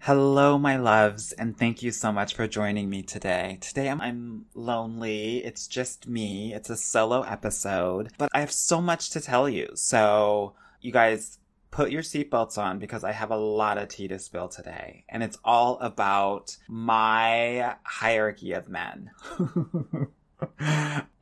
Hello, my loves, and thank you so much for joining me today. Today I'm, I'm lonely. It's just me. It's a solo episode, but I have so much to tell you. So, you guys, put your seatbelts on because I have a lot of tea to spill today. And it's all about my hierarchy of men.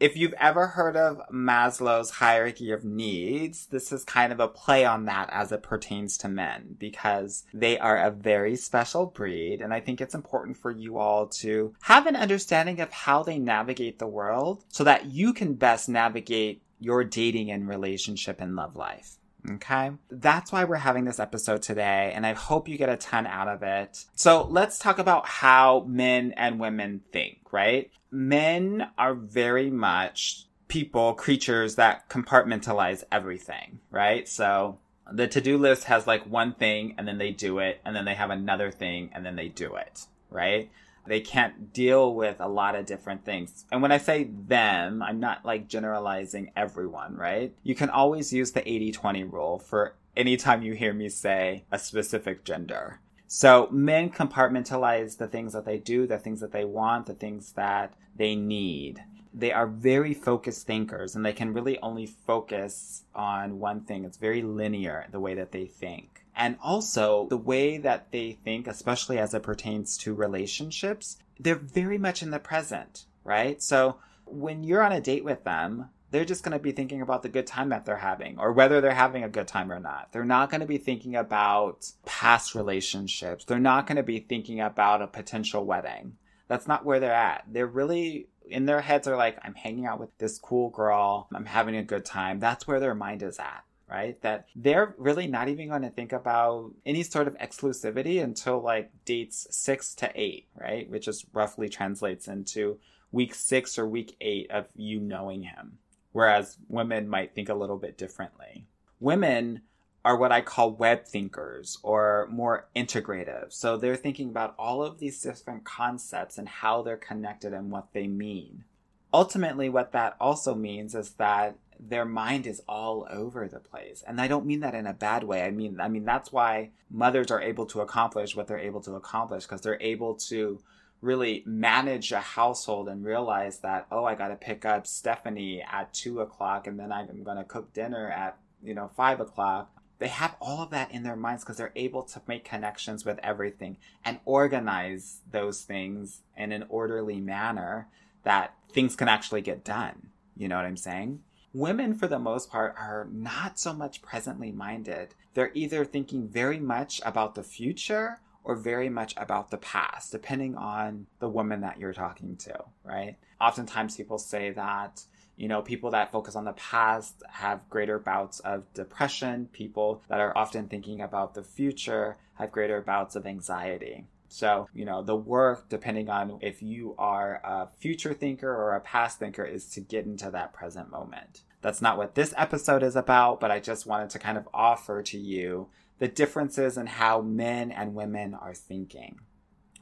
if you've ever heard of Maslow's hierarchy of needs, this is kind of a play on that as it pertains to men because they are a very special breed. And I think it's important for you all to have an understanding of how they navigate the world so that you can best navigate your dating and relationship and love life. Okay. That's why we're having this episode today, and I hope you get a ton out of it. So let's talk about how men and women think, right? Men are very much people, creatures that compartmentalize everything, right? So the to-do list has like one thing and then they do it, and then they have another thing and then they do it, right? They can't deal with a lot of different things. And when I say them, I'm not like generalizing everyone, right? You can always use the 80 20 rule for anytime you hear me say a specific gender. So men compartmentalize the things that they do, the things that they want, the things that they need. They are very focused thinkers and they can really only focus on one thing. It's very linear, the way that they think. And also the way that they think, especially as it pertains to relationships, they're very much in the present, right? So when you're on a date with them, they're just going to be thinking about the good time that they're having or whether they're having a good time or not. They're not going to be thinking about past relationships. They're not going to be thinking about a potential wedding. That's not where they're at. They're really in their heads are like, I'm hanging out with this cool girl. I'm having a good time. That's where their mind is at right? That they're really not even going to think about any sort of exclusivity until like dates six to eight, right? Which just roughly translates into week six or week eight of you knowing him. Whereas women might think a little bit differently. Women are what I call web thinkers or more integrative. So they're thinking about all of these different concepts and how they're connected and what they mean. Ultimately, what that also means is that their mind is all over the place. And I don't mean that in a bad way. I mean I mean that's why mothers are able to accomplish what they're able to accomplish because they're able to really manage a household and realize that oh I got to pick up Stephanie at two o'clock and then I'm going to cook dinner at you know five o'clock. They have all of that in their minds because they're able to make connections with everything and organize those things in an orderly manner that things can actually get done. You know what I'm saying? women for the most part are not so much presently minded. They're either thinking very much about the future or very much about the past, depending on the woman that you're talking to, right? Oftentimes people say that, you know, people that focus on the past have greater bouts of depression. People that are often thinking about the future have greater bouts of anxiety. So, you know, the work, depending on if you are a future thinker or a past thinker, is to get into that present moment. That's not what this episode is about, but I just wanted to kind of offer to you the differences in how men and women are thinking.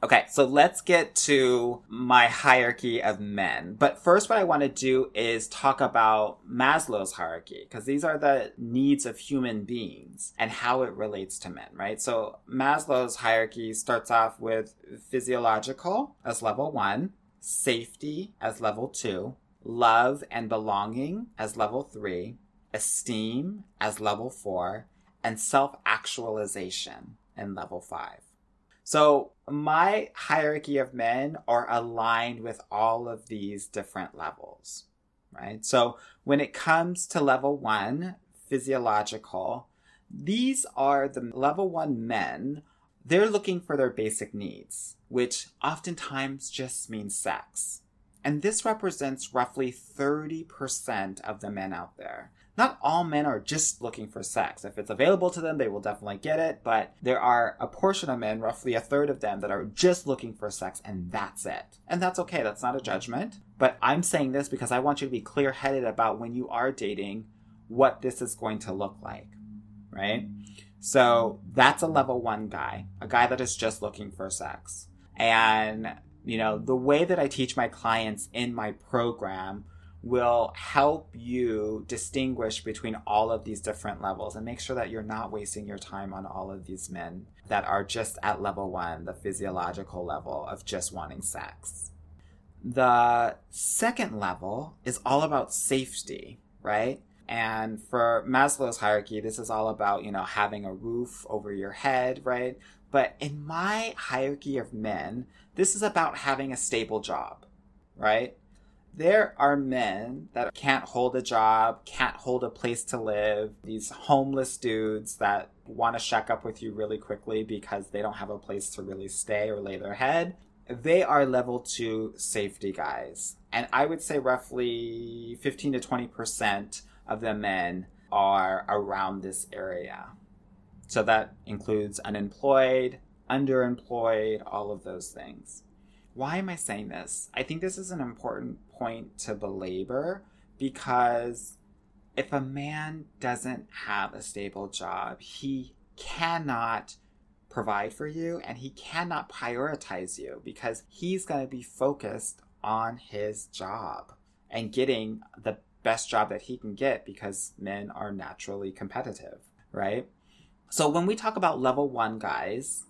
Okay, so let's get to my hierarchy of men. But first, what I want to do is talk about Maslow's hierarchy, because these are the needs of human beings and how it relates to men, right? So Maslow's hierarchy starts off with physiological as level one, safety as level two, love and belonging as level three, esteem as level four, and self actualization in level five. So, my hierarchy of men are aligned with all of these different levels, right? So, when it comes to level one, physiological, these are the level one men. They're looking for their basic needs, which oftentimes just means sex. And this represents roughly 30% of the men out there. Not all men are just looking for sex. If it's available to them, they will definitely get it. But there are a portion of men, roughly a third of them, that are just looking for sex and that's it. And that's okay. That's not a judgment. But I'm saying this because I want you to be clear headed about when you are dating what this is going to look like. Right? So that's a level one guy, a guy that is just looking for sex. And, you know, the way that I teach my clients in my program will help you distinguish between all of these different levels and make sure that you're not wasting your time on all of these men that are just at level one, the physiological level of just wanting sex. The second level is all about safety, right? And for Maslow's hierarchy, this is all about, you know, having a roof over your head, right? But in my hierarchy of men, this is about having a stable job, right? There are men that can't hold a job, can't hold a place to live, these homeless dudes that want to shack up with you really quickly because they don't have a place to really stay or lay their head. They are level two safety guys. And I would say roughly 15 to 20% of the men are around this area. So that includes unemployed, underemployed, all of those things. Why am I saying this? I think this is an important point to belabor because if a man doesn't have a stable job, he cannot provide for you and he cannot prioritize you because he's going to be focused on his job and getting the best job that he can get because men are naturally competitive, right? So when we talk about level one guys,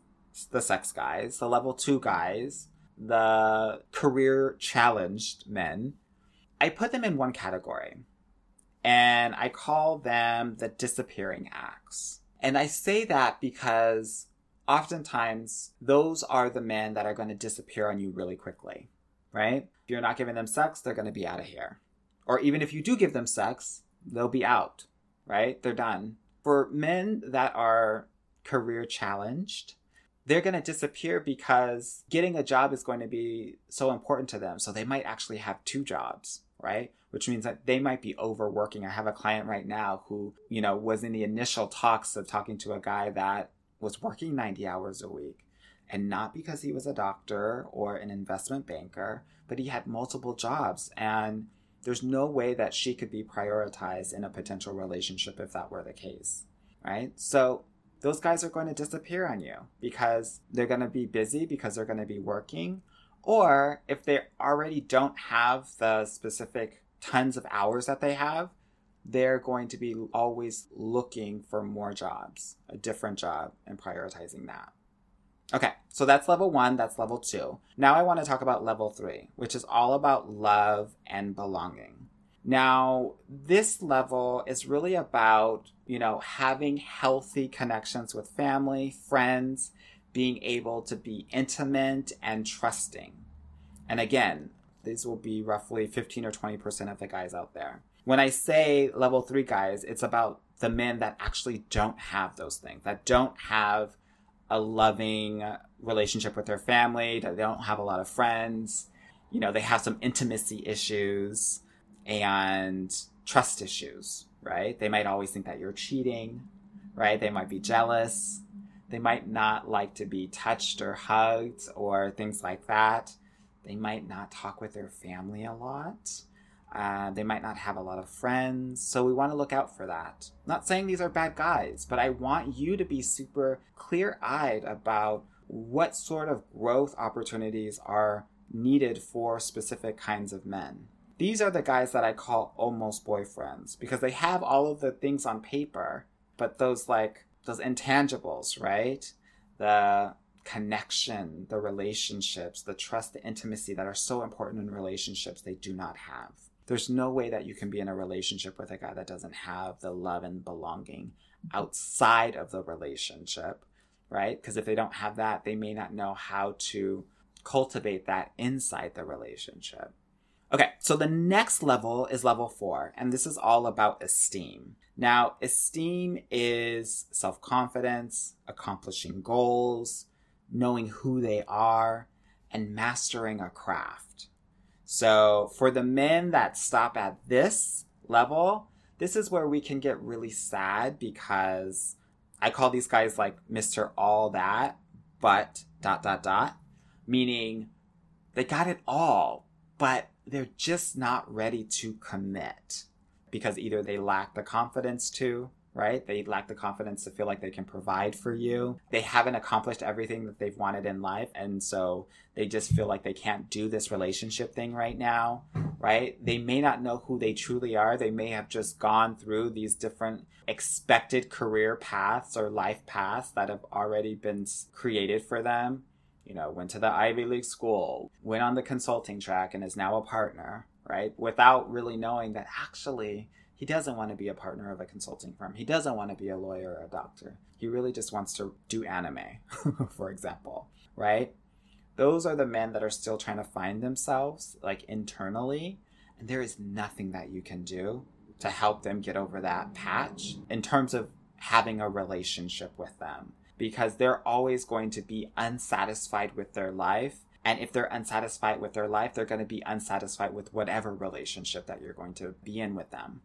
the sex guys, the level two guys, the career challenged men, I put them in one category. And I call them the disappearing acts. And I say that because oftentimes those are the men that are going to disappear on you really quickly, right? If you're not giving them sex, they're going to be out of here. Or even if you do give them sex, they'll be out, right? They're done. For men that are career challenged, they're going to disappear because getting a job is going to be so important to them. So they might actually have two jobs, right? Which means that they might be overworking. I have a client right now who, you know, was in the initial talks of talking to a guy that was working 90 hours a week. And not because he was a doctor or an investment banker, but he had multiple jobs. And there's no way that she could be prioritized in a potential relationship if that were the case, right? So those guys are going to disappear on you because they're going to be busy because they're going to be working. Or if they already don't have the specific tons of hours that they have, they're going to be always looking for more jobs, a different job, and prioritizing that. Okay, so that's level one, that's level two. Now I want to talk about level three, which is all about love and belonging. Now, this level is really about, you know, having healthy connections with family, friends, being able to be intimate and trusting. And again, these will be roughly 15 or 20% of the guys out there. When I say level three guys, it's about the men that actually don't have those things, that don't have a loving relationship with their family, that they don't have a lot of friends. You know, they have some intimacy issues and trust issues, right? They might always think that you're cheating, right? They might be jealous. They might not like to be touched or hugged or things like that. They might not talk with their family a lot. Uh, they might not have a lot of friends. So we want to look out for that. Not saying these are bad guys, but I want you to be super clear eyed about what sort of growth opportunities are needed for specific kinds of men. These are the guys that I call almost boyfriends because they have all of the things on paper, but those like those intangibles, right? The connection, the relationships, the trust, the intimacy that are so important in relationships, they do not have. There's no way that you can be in a relationship with a guy that doesn't have the love and belonging outside of the relationship, right? Because if they don't have that, they may not know how to cultivate that inside the relationship. Okay, so the next level is level four, and this is all about esteem. Now, esteem is self confidence, accomplishing goals, knowing who they are, and mastering a craft. So, for the men that stop at this level, this is where we can get really sad because I call these guys like Mr. All That, but dot dot dot, meaning they got it all, but they're just not ready to commit because either they lack the confidence to, right? They lack the confidence to feel like they can provide for you. They haven't accomplished everything that they've wanted in life. And so they just feel like they can't do this relationship thing right now, right? They may not know who they truly are. They may have just gone through these different expected career paths or life paths that have already been created for them. You know, went to the Ivy League school, went on the consulting track, and is now a partner, right? Without really knowing that actually he doesn't want to be a partner of a consulting firm. He doesn't want to be a lawyer or a doctor. He really just wants to do anime, for example, right? Those are the men that are still trying to find themselves, like internally, and there is nothing that you can do to help them get over that patch in terms of having a relationship with them because they're always going to be unsatisfied with their life. And if they're unsatisfied with their life, they're going to be unsatisfied with whatever relationship that you're going to be in with them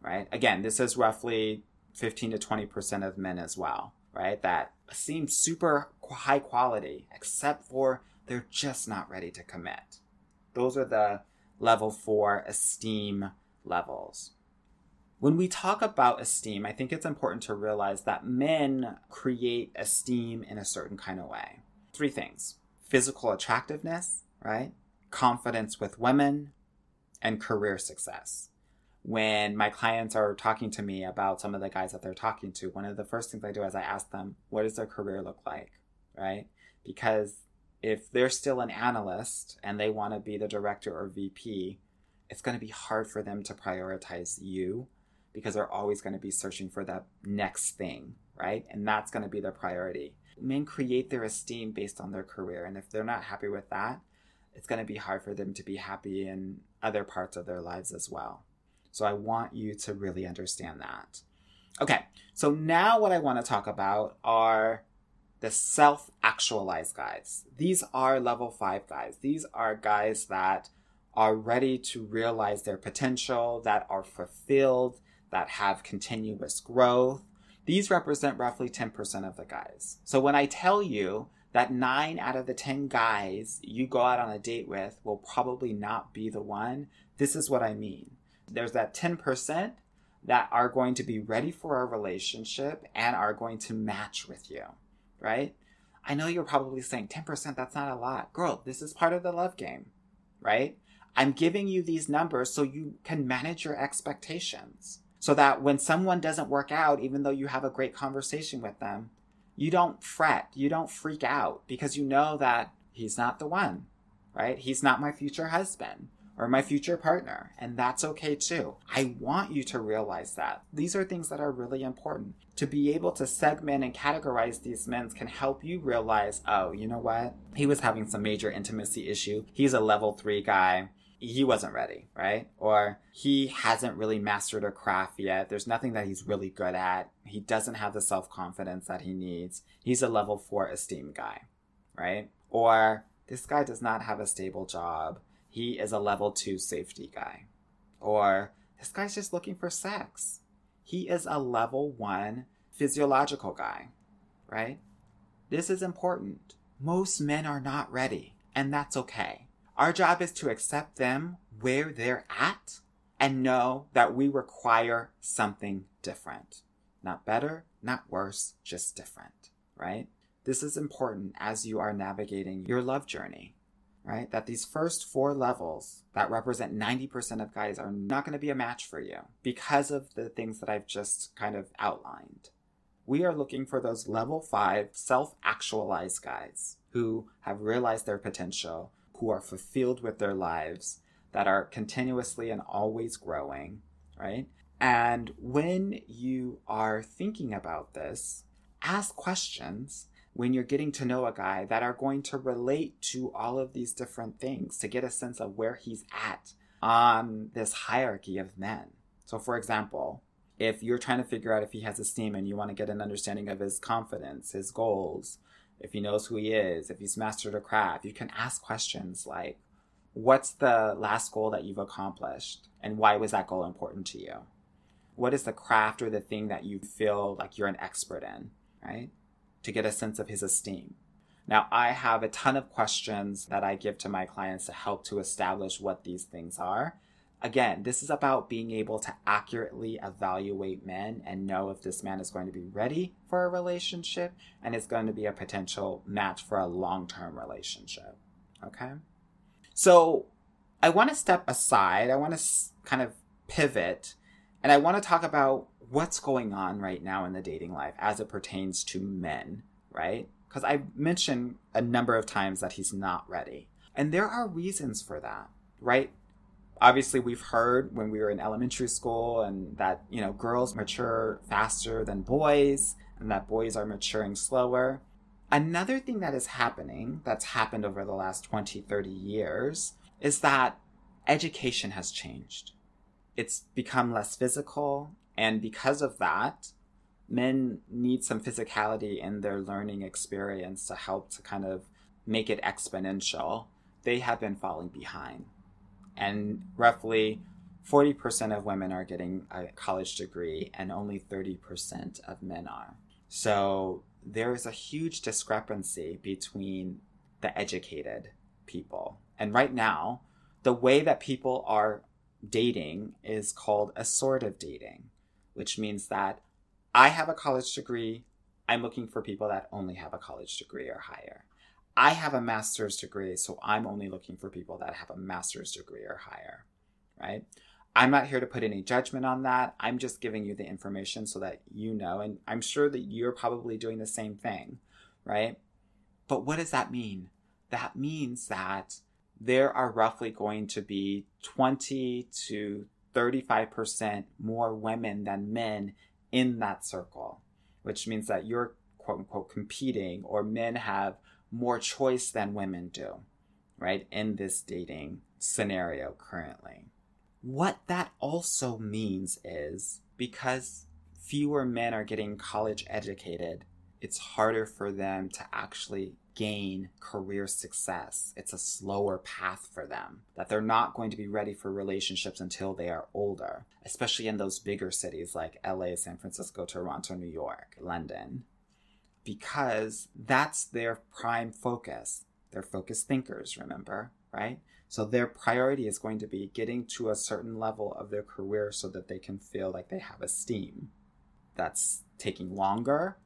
right? Again, this is roughly 15 to 20% of men as well, right? That seem super high quality, except for they're just not ready to commit. Those are the level four esteem levels. When we talk about esteem, I think it's important to realize that men create esteem in a certain kind of way. Three things physical attractiveness, right? Confidence with women, and career success when my clients are talking to me about some of the guys that they're talking to, one of the first things I do is I ask them, what does their career look like? Right? Because if they're still an analyst and they want to be the director or VP, it's going to be hard for them to prioritize you because they're always going to be searching for that next thing, right? And that's going to be their priority. Men create their esteem based on their career. And if they're not happy with that, it's going to be hard for them to be happy in other parts of their lives as well. So I want you to really understand that. Okay, so now what I want to talk about are the self actualized guys. These are level five guys. These are guys that are ready to realize their potential, that are fulfilled, that have continuous growth. These represent roughly 10% of the guys. So when I tell you that nine out of the 10 guys you go out on a date with will probably not be the one, this is what I mean. There's that 10% that are going to be ready for a relationship and are going to match with you, right? I know you're probably saying 10%, that's not a lot. Girl, this is part of the love game, right? I'm giving you these numbers so you can manage your expectations. So that when someone doesn't work out, even though you have a great conversation with them, you don't fret, you don't freak out because you know that he's not the one, right? He's not my future husband or my future partner. And that's okay too. I want you to realize that. These are things that are really important. To be able to segment and categorize these men can help you realize, oh, you know what? He was having some major intimacy issue. He's a level three guy he wasn't ready, right? Or he hasn't really mastered a craft yet. There's nothing that he's really good at. He doesn't have the self confidence that he needs. He's a level four esteem guy, right? Or this guy does not have a stable job he is a level two safety guy. Or this guy's just looking for sex. He is a level one physiological guy, right? This is important. Most men are not ready, and that's okay. Our job is to accept them where they're at and know that we require something different. Not better, not worse, just different, right? This is important as you are navigating your love journey right? That these first four levels that represent 90% of guys are not going to be a match for you because of the things that I've just kind of outlined. We are looking for those level five self actualized guys who have realized their potential, who are fulfilled with their lives, that are continuously and always growing, right? And when you are thinking about this, ask questions when you're getting to know a guy that are going to relate to all of these different things to get a sense of where he's at on this hierarchy of men. So, for example, if you're trying to figure out if he has esteem and you want to get an understanding of his confidence, his goals, if he knows who he is, if he's mastered a craft, you can ask questions like, What's the last goal that you've accomplished? And why was that goal important to you? what is the craft or the thing that you feel like you're an expert in, right? To get a sense of his esteem. Now, I have a ton of questions that I give to my clients to help to establish what these things are. Again, this is about being able to accurately evaluate men and know if this man is going to be ready for a relationship and is going to be a potential match for a long term relationship. Okay? So, I want to step aside. I want to kind of pivot and I want to talk about what's going on right now in the dating life as it pertains to men, right? Because I mentioned a number of times that he's not ready. And there are reasons for that, right? Obviously, we've heard when we were in elementary school and that, you know, girls mature faster than boys and that boys are maturing slower. Another thing that is happening, that's happened over the last 20, 30 years, is that education has changed. It's become less physical. And because of that, men need some physicality in their learning experience to help to kind of make it exponential. They have been falling behind. And roughly 40% of women are getting a college degree, and only 30% of men are. So there is a huge discrepancy between the educated people. And right now, the way that people are dating is called assortative dating, which means that I have a college degree. I'm looking for people that only have a college degree or higher. I have a master's degree, so I'm only looking for people that have a master's degree or higher, right? I'm not here to put any judgment on that. I'm just giving you the information so that you know. And I'm sure that you're probably doing the same thing, right? But what does that mean? That means that there are roughly going to be 20 to 35% more women than men in that circle, which means that you're quote unquote competing or men have more choice than women do, right? In this dating scenario currently. What that also means is because fewer men are getting college educated, it's harder for them to actually gain career success. It's a slower path for them, that they're not going to be ready for relationships until they are older, especially in those bigger cities like LA, San Francisco, Toronto, New York, London because that's their prime focus. They're focused thinkers, remember, right? So their priority is going to be getting to a certain level of their career so that they can feel like they have esteem. That's taking longer.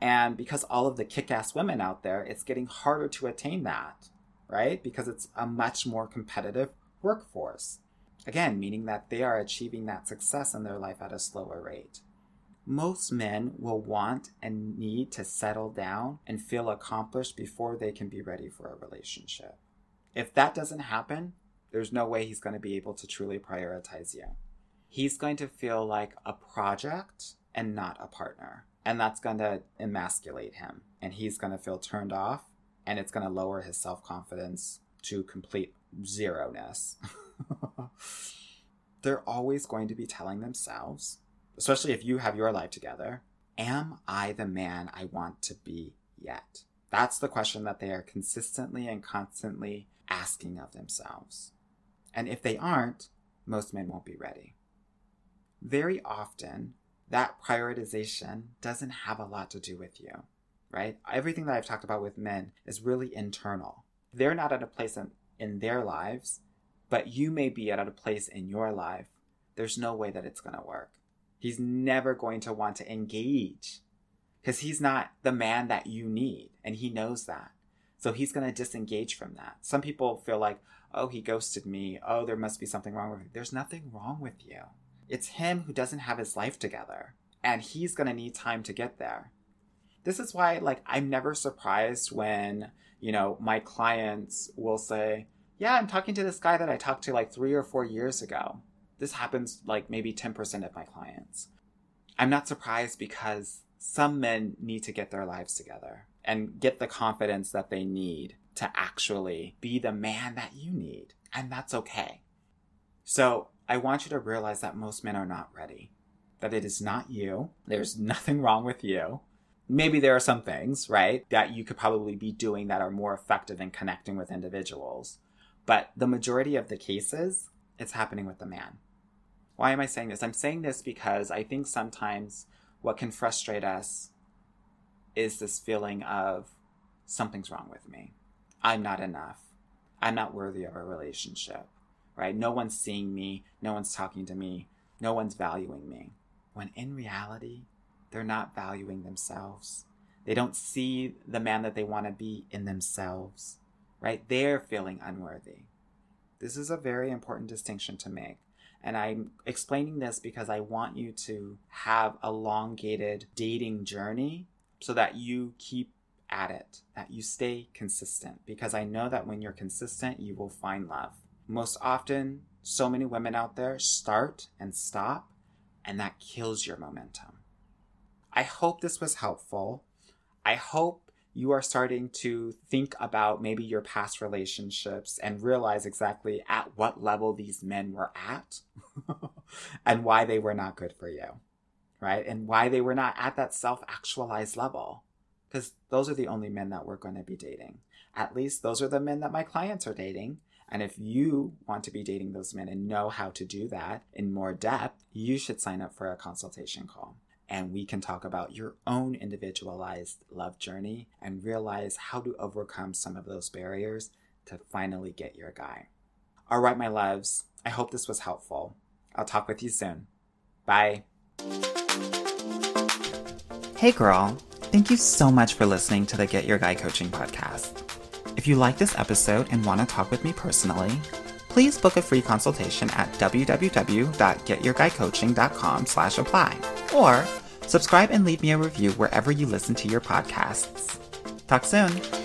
And because all of the kick ass women out there, it's getting harder to attain that, right? Because it's a much more competitive workforce. Again, meaning that they are achieving that success in their life at a slower rate most men will want and need to settle down and feel accomplished before they can be ready for a relationship. If that doesn't happen, there's no way he's going to be able to truly prioritize you. He's going to feel like a project and not a partner. And that's going to emasculate him. And he's going to feel turned off and it's going to lower his self confidence to complete zero ness. They're always going to be telling themselves especially if you have your life together, am I the man I want to be yet? That's the question that they are consistently and constantly asking of themselves. And if they aren't, most men won't be ready. Very often, that prioritization doesn't have a lot to do with you, right? Everything that I've talked about with men is really internal. They're not at a place in, in their lives, but you may be at a place in your life. There's no way that it's going to work he's never going to want to engage because he's not the man that you need and he knows that. So he's going to disengage from that. Some people feel like oh he ghosted me. Oh there must be something wrong with me. There's nothing wrong with you. It's him who doesn't have his life together and he's going to need time to get there. This is why like i'm never surprised when you know my clients will say yeah i'm talking to this guy that i talked to like three or four years ago this happens like maybe 10% of my clients. I'm not surprised because some men need to get their lives together and get the confidence that they need to actually be the man that you need. And that's okay. So I want you to realize that most men are not ready, that it is not you. There's nothing wrong with you. Maybe there are some things, right, that you could probably be doing that are more effective in connecting with individuals. But the majority of the cases, it's happening with the man. Why am I saying this? I'm saying this because I think sometimes what can frustrate us is this feeling of something's wrong with me. I'm not enough. I'm not worthy of a relationship, right? No one's seeing me. No one's talking to me. No one's valuing me. When in reality, they're not valuing themselves. They don't see the man that they want to be in themselves, right? They're feeling unworthy. This is a very important distinction to make. And I'm explaining this because I want you to have elongated dating journey so that you keep at it, that you stay consistent. Because I know that when you're consistent, you will find love. Most often, so many women out there start and stop, and that kills your momentum. I hope this was helpful. I hope you are starting to think about maybe your past relationships and realize exactly at what level these men were at and why they were not good for you, right? And why they were not at that self actualized level. Because those are the only men that we're going to be dating. At least those are the men that my clients are dating. And if you want to be dating those men and know how to do that in more depth, you should sign up for a consultation call and we can talk about your own individualized love journey and realize how to overcome some of those barriers to finally get your guy. All right, my loves, I hope this was helpful. I'll talk with you soon. Bye. Hey, girl. Thank you so much for listening to the Get Your Guy Coaching podcast. If you like this episode and want to talk with me personally, please book a free consultation at www.getyourguycoaching.com slash apply or Subscribe and leave me a review wherever you listen to your podcasts. Talk soon.